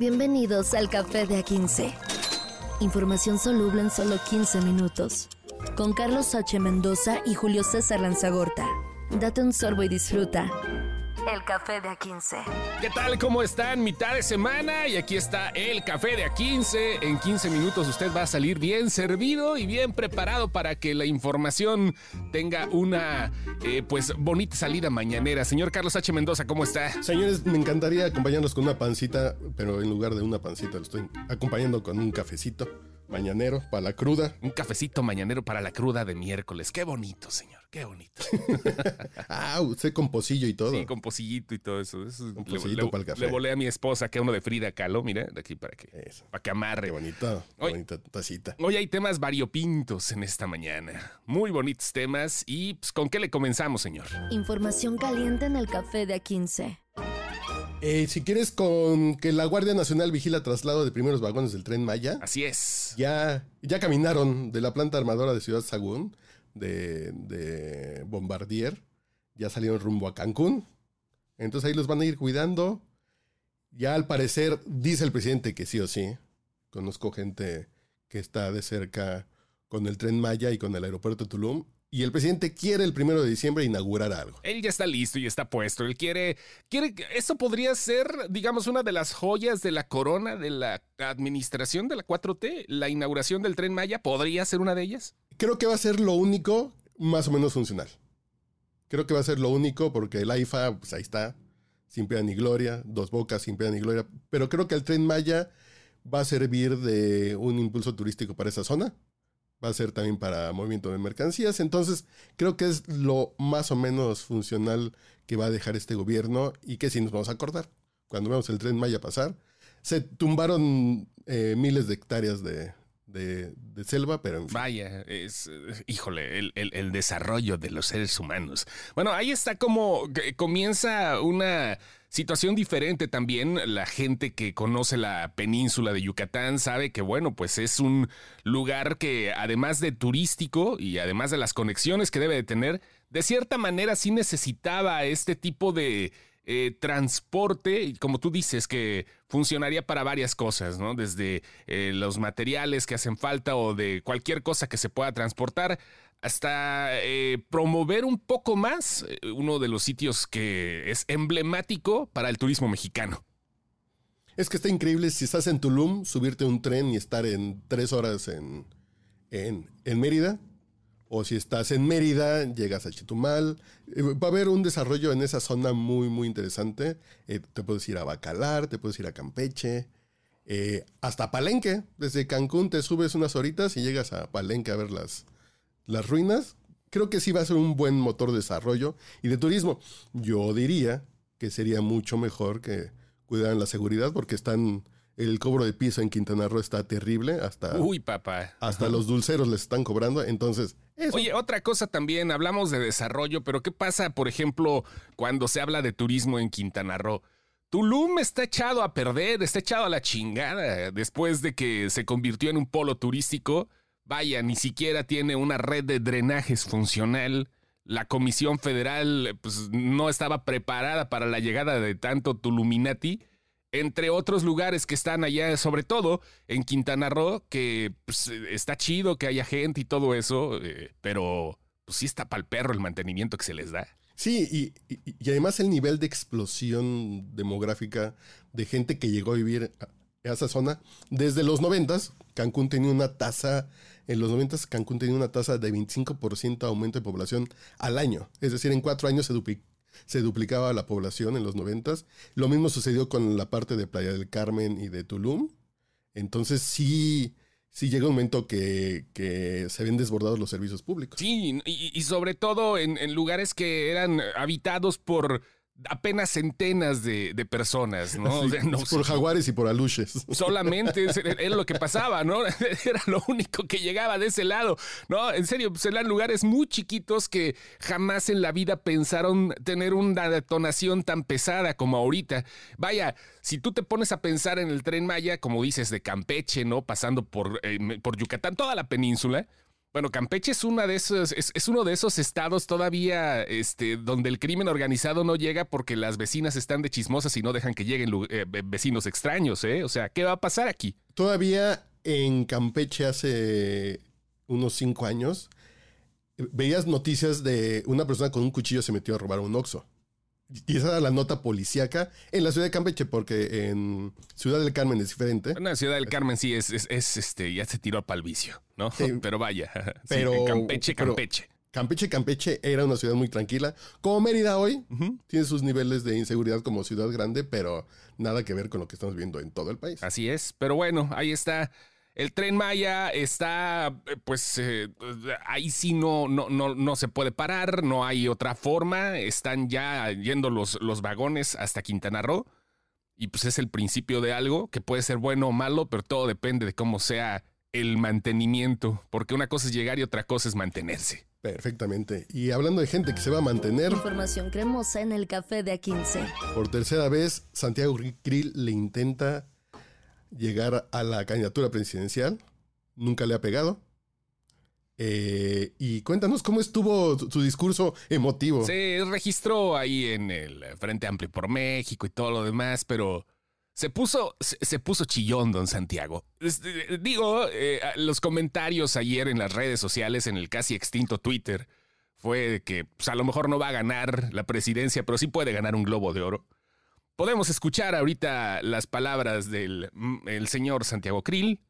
Bienvenidos al Café de A15. Información soluble en solo 15 minutos. Con Carlos H. Mendoza y Julio César Lanzagorta. Date un sorbo y disfruta. El café de A15. ¿Qué tal? ¿Cómo están? Mitad de semana y aquí está el café de A15. En 15 minutos usted va a salir bien servido y bien preparado para que la información tenga una eh, pues bonita salida mañanera. Señor Carlos H. Mendoza, ¿cómo está? Señores, me encantaría acompañarlos con una pancita, pero en lugar de una pancita lo estoy acompañando con un cafecito mañanero para la cruda. Un cafecito mañanero para la cruda de miércoles. Qué bonito, señor. Qué bonito. ah, usted con pocillo y todo. Sí, con pocillito y todo eso. eso Con le, pocillito le- para el café. le volé a mi esposa que uno de Frida Kahlo, mira, de aquí para que, Eso. para que amarre. Qué bonito, qué Oye. bonita tacita. Hoy hay temas variopintos en esta mañana. Muy bonitos temas. ¿Y pues, con qué le comenzamos, señor? Información caliente en el café de A15. Eh, si quieres con que la Guardia Nacional vigila traslado de primeros vagones del tren Maya, Así es. ya, ya caminaron de la planta armadora de Ciudad Sagún, de, de Bombardier, ya salieron rumbo a Cancún. Entonces ahí los van a ir cuidando. Ya al parecer, dice el presidente que sí o sí. Conozco gente que está de cerca con el tren Maya y con el aeropuerto de Tulum. Y el presidente quiere el primero de diciembre inaugurar algo. Él ya está listo y está puesto. Él quiere, quiere. Eso podría ser, digamos, una de las joyas de la corona de la administración de la 4T. La inauguración del tren Maya podría ser una de ellas. Creo que va a ser lo único más o menos funcional. Creo que va a ser lo único porque el AIFA, pues ahí está, sin pena ni gloria, dos bocas sin pena ni gloria. Pero creo que el tren Maya va a servir de un impulso turístico para esa zona. Va a ser también para movimiento de mercancías. Entonces, creo que es lo más o menos funcional que va a dejar este gobierno y que sí nos vamos a acordar. Cuando vemos el tren Maya pasar, se tumbaron eh, miles de hectáreas de, de- selva, pero. Vaya, es, eh, híjole, el, el- el desarrollo de los seres humanos. Bueno, ahí está como comienza una situación diferente también. La gente que conoce la península de Yucatán sabe que, bueno, pues es un lugar que además de turístico y además de las conexiones que debe de tener, de cierta manera sí necesitaba este tipo de eh, transporte, como tú dices, que funcionaría para varias cosas, ¿no? Desde eh, los materiales que hacen falta o de cualquier cosa que se pueda transportar, hasta eh, promover un poco más eh, uno de los sitios que es emblemático para el turismo mexicano. Es que está increíble si estás en Tulum, subirte a un tren y estar en tres horas en, en, en Mérida. O si estás en Mérida, llegas a Chetumal. Eh, Va a haber un desarrollo en esa zona muy, muy interesante. Eh, te puedes ir a Bacalar, te puedes ir a Campeche, eh, hasta Palenque. Desde Cancún te subes unas horitas y llegas a Palenque a ver las, las ruinas. Creo que sí va a ser un buen motor de desarrollo y de turismo. Yo diría que sería mucho mejor que cuidaran la seguridad porque están el cobro de piso en Quintana Roo está terrible hasta Uy, papá. hasta los dulceros les están cobrando entonces Oye, otra cosa también, hablamos de desarrollo, pero ¿qué pasa, por ejemplo, cuando se habla de turismo en Quintana Roo? Tulum está echado a perder, está echado a la chingada después de que se convirtió en un polo turístico. Vaya, ni siquiera tiene una red de drenajes funcional. La Comisión Federal pues, no estaba preparada para la llegada de tanto Tuluminati entre otros lugares que están allá, sobre todo en Quintana Roo, que pues, está chido que haya gente y todo eso, eh, pero pues sí está para el perro el mantenimiento que se les da. Sí, y, y- además el nivel de explosión demográfica de gente que llegó a vivir a esa zona, desde los noventas, Cancún tenía una tasa, en los noventas Cancún tenía una tasa de 25% aumento de población al año. Es decir, en cuatro años se, dupli- se duplicaba la población en los noventas. Lo mismo sucedió con la parte de Playa del Carmen y de Tulum. Entonces sí, sí llega un momento que, se ven desbordados los servicios públicos. Sí, y, sobre todo en lugares que eran habitados por apenas centenas de, de personas, ¿no? O sea, no- por jaguares y por aluches. solamente era lo que pasaba, ¿no? Era lo único que llegaba de ese lado, ¿no? En serio, pues eran lugares muy chiquitos que jamás en la vida pensaron tener una detonación tan pesada como ahorita. Vaya, si tú te pones a pensar en el tren Maya, como dices, de Campeche, ¿no? Pasando por, eh, por Yucatán, toda la península. Bueno, Campeche es una de esos, es, uno de esos estados todavía este, donde el crimen organizado no llega porque las vecinas están de chismosas y no dejan que lleguen eh, vecinos extraños, ¿eh? O sea, ¿qué va a pasar aquí? Todavía en Campeche hace unos cinco años veías noticias de una persona con un cuchillo se metió a robar un oxo. Y esa era la nota policíaca en la ciudad de Campeche, porque en Ciudad del Carmen es diferente. En Ciudad del Carmen sí es, es, este, ya se tiró para el vicio, ¿no? pero vaya. Pero Campeche, Campeche. Campeche, Campeche era una ciudad muy tranquila. Como Mérida hoy, tiene sus niveles de inseguridad como ciudad grande, pero nada que ver con lo que estamos viendo en todo el país. Así es. Pero bueno, ahí está el tren Maya está, eh, pues eh, ahí sí no, no, no, no, se puede parar, no hay otra forma. Están ya yendo los, los vagones hasta Quintana Roo. Y pues es el principio de algo que puede ser bueno o malo, pero todo depende de cómo sea el mantenimiento. Porque una cosa es llegar y otra cosa es mantenerse. Perfectamente. Y hablando de gente que se va a mantener. Información cremosa en el café de A15. Por tercera vez, Santiago Krill le intenta llegar a la candidatura presidencial. Nunca le ha pegado. Eh, y cuéntanos cómo estuvo su discurso emotivo. Se registró ahí en el Frente Amplio por México y todo lo demás, pero se puso, se, puso chillón, don Santiago. Eh, digo, eh, los comentarios ayer en las redes sociales, en el casi extinto Twitter, fue que pues, a lo mejor no va a ganar la presidencia, pero sí puede ganar un globo de oro. Podemos escuchar ahorita las palabras del mm, el señor Santiago Krill,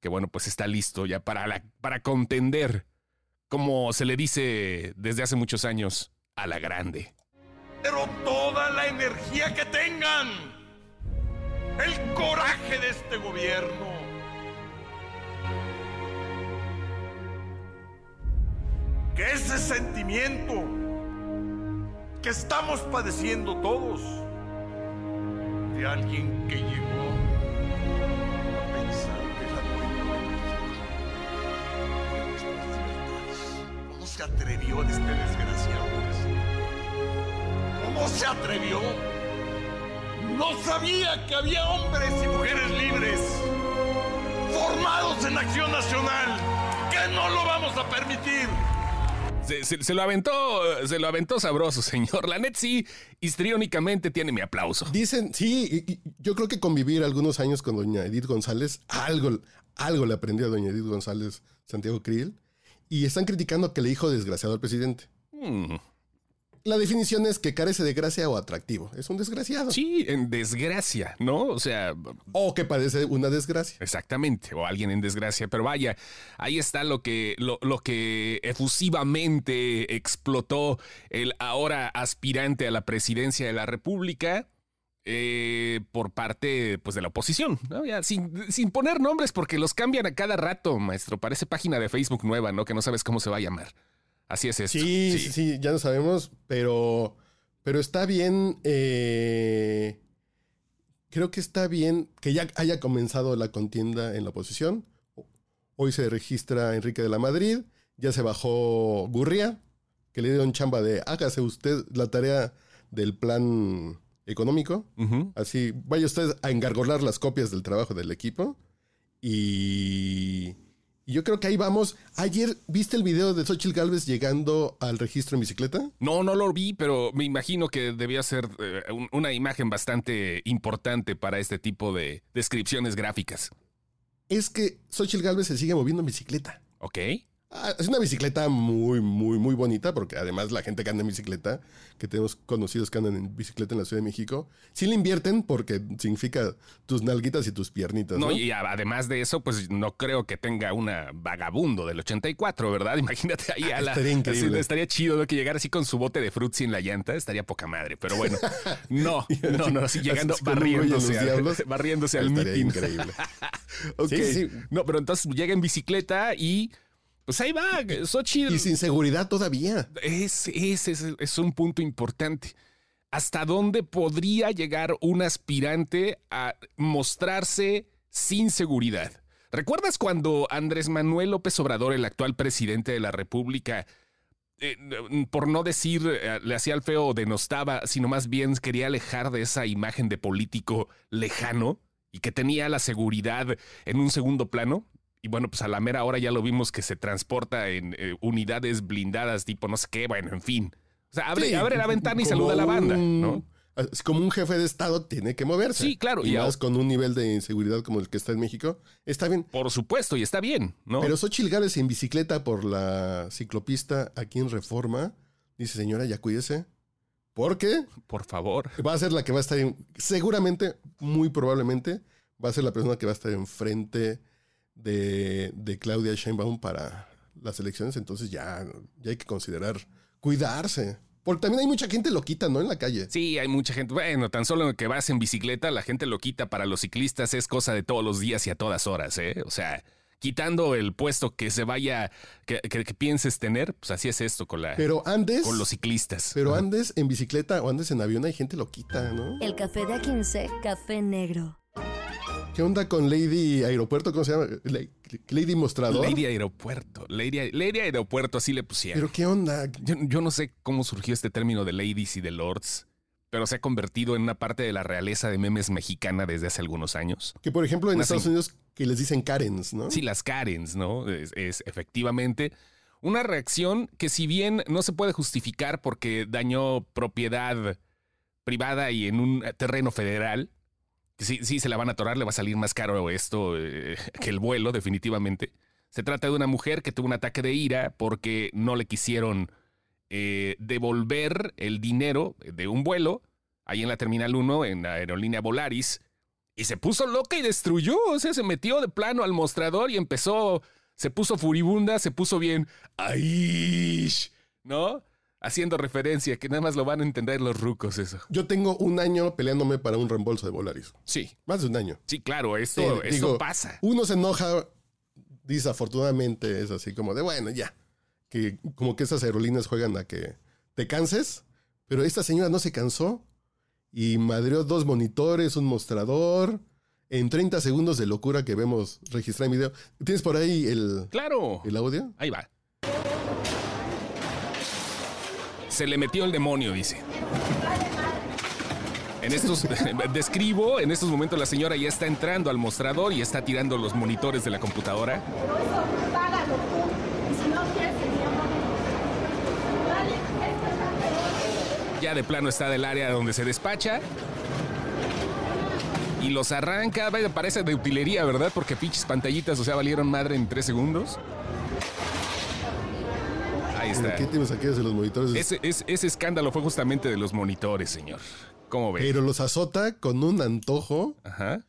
que bueno, pues está listo ya para, para contender, como se le dice desde hace muchos años, a la grande. Pero toda la energía que tengan, el coraje de este gobierno, que ese sentimiento que estamos padeciendo todos, de alguien que llegó a pensar que la dueña de México nuestras libertades. ¿Cómo se atrevió este desgraciado? ¿Cómo se atrevió? No sabía que había hombres y mujeres libres, formados en acción nacional, que no lo vamos a permitir. Se, lo aventó, se lo aventó sabroso, señor. La net sí, histriónicamente tiene mi aplauso. Dicen, sí, yo creo que convivir algunos años con doña Edith González, algo, algo le aprendió a doña Edith González Santiago Krill, y están criticando que le dijo desgraciado al presidente. Hmm. La definición es que carece de gracia o atractivo. Es un desgraciado. Sí, en desgracia, ¿no? O sea. O que parece una desgracia. Exactamente, o alguien en desgracia. Pero vaya, ahí está lo que, lo, que efusivamente explotó el ahora aspirante a la presidencia de la República. Eh, por parte pues, de la oposición, sin, sin, poner nombres porque los cambian a cada rato, maestro. Parece página de Facebook nueva, ¿no? Que no sabes cómo se va a llamar. Así es esto. Sí, sí, sí, ya lo sabemos, pero, pero está bien. Eh, creo que está bien que ya haya comenzado la contienda en la oposición. Hoy se registra Enrique de la Madrid, ya se bajó Gurria, que le dieron chamba de hágase usted la tarea del plan económico. Así, vaya usted a engargolar las copias del trabajo del equipo. Y y yo creo que ahí vamos. Ayer, ¿viste el video de Xochitl Galvez llegando al registro en bicicleta? No, no lo vi, pero me imagino que debía ser eh, una imagen bastante importante para este tipo de descripciones gráficas. Es que Xochitl Galvez se sigue moviendo en bicicleta. Ok. Ah, es una bicicleta muy, muy, muy bonita, porque además la gente que anda en bicicleta, que tenemos conocidos que andan en bicicleta en la Ciudad de México, sí le invierten porque significa tus nalguitas y tus piernitas. No, y además de eso, pues no creo que tenga una vagabundo del 84, ¿verdad? Imagínate ahí a la. Estaría increíble. estaría chido que llegara así con su bote de frutzi en la llanta, estaría poca madre, pero bueno. No, no, no, así llegando barriéndose, barriéndose al Estaría increíble. ok. No, pero entonces llega en bicicleta y pues ahí va, Xochitl. Y sin seguridad todavía. Ese es, es, es, un punto importante. ¿Hasta dónde podría llegar un aspirante a mostrarse sin seguridad? ¿Recuerdas cuando Andrés Manuel López Obrador, el actual presidente de la República, eh, por no decir eh, le hacía el feo o denostaba, sino más bien quería alejar de esa imagen de político lejano y que tenía la seguridad en un segundo plano? Y bueno, pues a la mera hora ya lo vimos que se transporta en eh, unidades blindadas, tipo no sé qué, bueno, en fin. O sea, abre, Sí, abre la ventana y saluda a la banda, ¿no? es Como un jefe de Estado tiene que moverse. Sí, claro, Y, y más con un nivel de inseguridad como el que está en México. Está bien. Por supuesto, y está bien, ¿no? Pero Xochitl Gálvez en bicicleta por la ciclopista aquí en Reforma. Dice, señora, ya cuídese. Porque Por favor. va a ser la que va a estar, en- seguramente, muy probablemente, va a ser la persona que va a estar enfrente de, de Claudia Sheinbaum para las elecciones. Entonces ya, ya hay que considerar cuidarse. Porque también hay mucha gente loquita, ¿no? En la calle. Sí, hay mucha gente. Bueno, tan solo que vas en bicicleta, la gente lo quita para los ciclistas es cosa de todos los días y a todas horas, ¿eh? O sea, quitando el puesto que se vaya, que, que- que pienses tener, pues así es esto con, la, Pero andes, con los ciclistas. pero Ajá. andes en bicicleta o andes en avión, hay gente loquita, ¿no? El café de A15, café negro. ¿Qué onda con Lady Aeropuerto? ¿Cómo se llama? La- Lady Mostrador. Lady Aeropuerto. Lady, Lady Aeropuerto, así le pusieron. Pero ¿qué onda? Yo, yo no sé cómo surgió este término de ladies y de lords, pero se ha convertido en una parte de la realeza de memes mexicana desde hace algunos años. Que por ejemplo en Una Estados Unidos que les dicen Karens, ¿no? Sí, las Karens, ¿no? Es, es efectivamente una reacción que si bien no se puede justificar porque dañó propiedad privada y en un terreno federal, sí, sí se la van a atorar, le va a salir más caro esto eh, que el vuelo, definitivamente. Se trata de una mujer que tuvo un ataque de ira porque no le quisieron eh, devolver el dinero de un vuelo ahí en la Terminal 1, en la aerolínea Volaris, y se puso loca y destruyó, o sea, se metió de plano al mostrador y empezó, se puso furibunda, se puso bien, ¡Aish! ¿No? Haciendo referencia, que nada más lo van a entender los rucos eso. Yo tengo un año peleándome para un reembolso de Volaris. Sí, Más de un año. sí, claro, esto, Sí, esto digo, pasa. Uno se enoja, desafortunadamente es así como de, bueno, ya. Que como que esas aerolíneas juegan a que te canses, pero esta señora no se cansó y madreó dos monitores, un mostrador, en 30 segundos de locura que vemos registrar en video. ¿Tienes por ahí el, Claro. el audio? Ahí va. Se le metió el demonio, dice. En estos, describo, en estos momentos la señora ya está entrando al mostrador y está tirando los monitores de la computadora. Ya de plano está del área donde se despacha. Y los arranca, parece de utilería, ¿verdad? Porque pinches pantallitas, o sea, valieron madre en tres segundos. Ahí está. ¿Qué tienes aquí de los monitores? Ese, ese- ese escándalo fue justamente de los monitores, señor. ¿Cómo ve? Pero los azota con un antojo Ajá.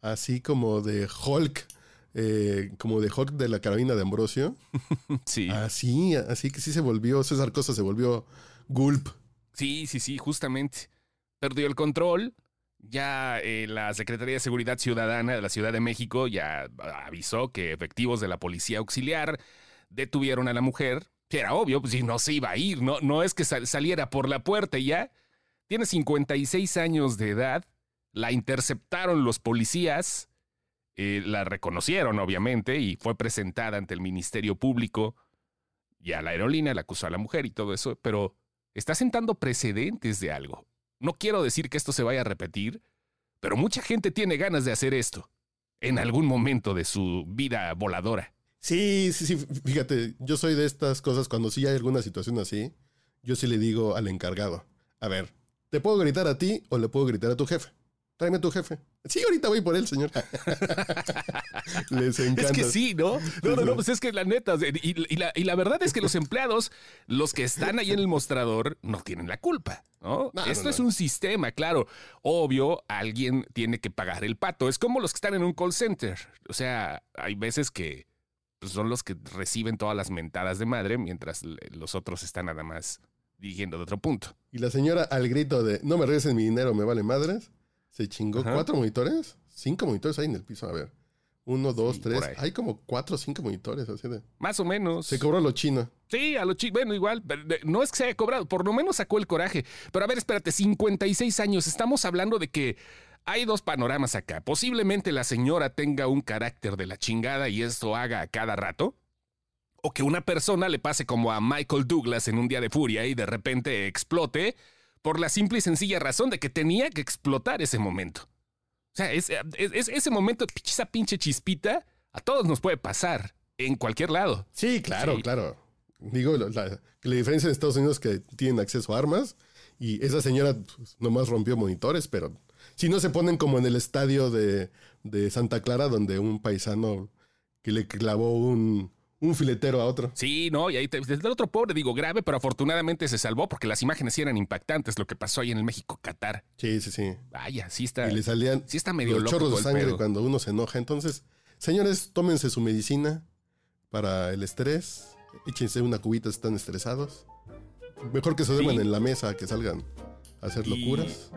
así como de Hulk, eh, como de Hulk de la carabina de Ambrosio. Sí. Así, así que sí se volvió, César Cosa se volvió Gulp. Sí, sí, sí, justamente. Perdió el control. Ya eh, la Secretaría de Seguridad Ciudadana de la Ciudad de México ya avisó que efectivos de la Policía Auxiliar detuvieron a la mujer. Era obvio, pues si no se iba a ir, no, no es que sal- saliera por la puerta y ya. Tiene 56 años de edad. La interceptaron los policías. eh, la reconocieron, obviamente, y fue presentada ante el Ministerio Público. Y a la aerolínea la acusó a la mujer y todo eso, pero está sentando precedentes de algo. No quiero decir que esto se vaya a repetir, pero mucha gente tiene ganas de hacer esto en algún momento de su vida voladora. Sí, sí, sí, fíjate, yo soy de estas cosas, cuando sí hay alguna situación así, yo sí le digo al encargado, a ver, ¿te puedo gritar a ti o le puedo gritar a tu jefe? Tráeme a tu jefe. Sí, ahorita voy por él, señor. Les encanta. Es que sí, ¿no? No, no, no, pues es que la neta, y, y la, y la verdad es que los empleados, los que están ahí en el mostrador, no tienen la culpa, ¿no? No, Esto no, es un sistema, claro. Obvio, alguien tiene que pagar el pato. Es como los que están en un call center. O sea, hay veces que pues, son los que reciben todas las mentadas de madre, mientras los otros están nada más dirigiendo de otro punto. Y la señora al grito de, no me regresen mi dinero, me vale madres, se chingó Ajá. cuatro monitores, cinco monitores ahí en el piso, a ver. Uno, dos, Sí, tres, hay como cuatro o cinco monitores, así de... Más o menos. Se cobró lo chino. Sí, a lo chico. Bueno, igual, no es que se haya cobrado, por lo menos sacó el coraje. Pero a ver, espérate, 56 años. Estamos hablando de que hay dos panoramas acá. Posiblemente la señora tenga un carácter de la chingada y esto haga a cada rato. O que una persona le pase como a Michael Douglas en un día de furia y de repente explote por la simple y sencilla razón de que tenía que explotar ese momento. O sea, es, es- es- ese momento, esa pinche chispita, a todos nos puede pasar en cualquier lado. Sí, claro, Sí. claro. Digo, la, la diferencia en Estados Unidos es que tienen acceso a armas y esa señora pues, nomás rompió monitores, pero si no se ponen como en el estadio de, de Santa Clara, donde un paisano que le clavó un, un filetero a otro. Sí, no, y ahí te- desde el otro pobre digo grave, pero afortunadamente se salvó porque las imágenes sí eran impactantes lo que pasó ahí en el México Qatar. Sí, sí, sí. Vaya, sí está. Y le salían sí está medio los chorros de sangre pedo. cuando uno se enoja. Entonces, señores, tómense su medicina para el estrés. Échense una cubita si están estresados. Mejor que se duerman Sí. en la mesa que salgan a hacer Y locuras.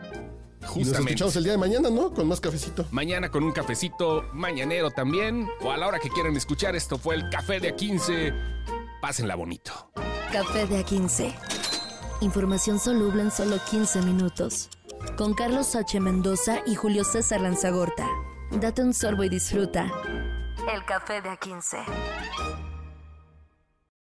Y nos Justamente. escuchamos el día de mañana, ¿no? Con más cafecito. Mañana con un cafecito mañanero también, o a la hora que quieran escuchar, esto fue el Café de A15. Pásenla bonito. Café de A15. Información soluble en solo 15 minutos. Con Carlos H. Mendoza y Julio César Lanzagorta. Date un sorbo y disfruta. El Café de A15.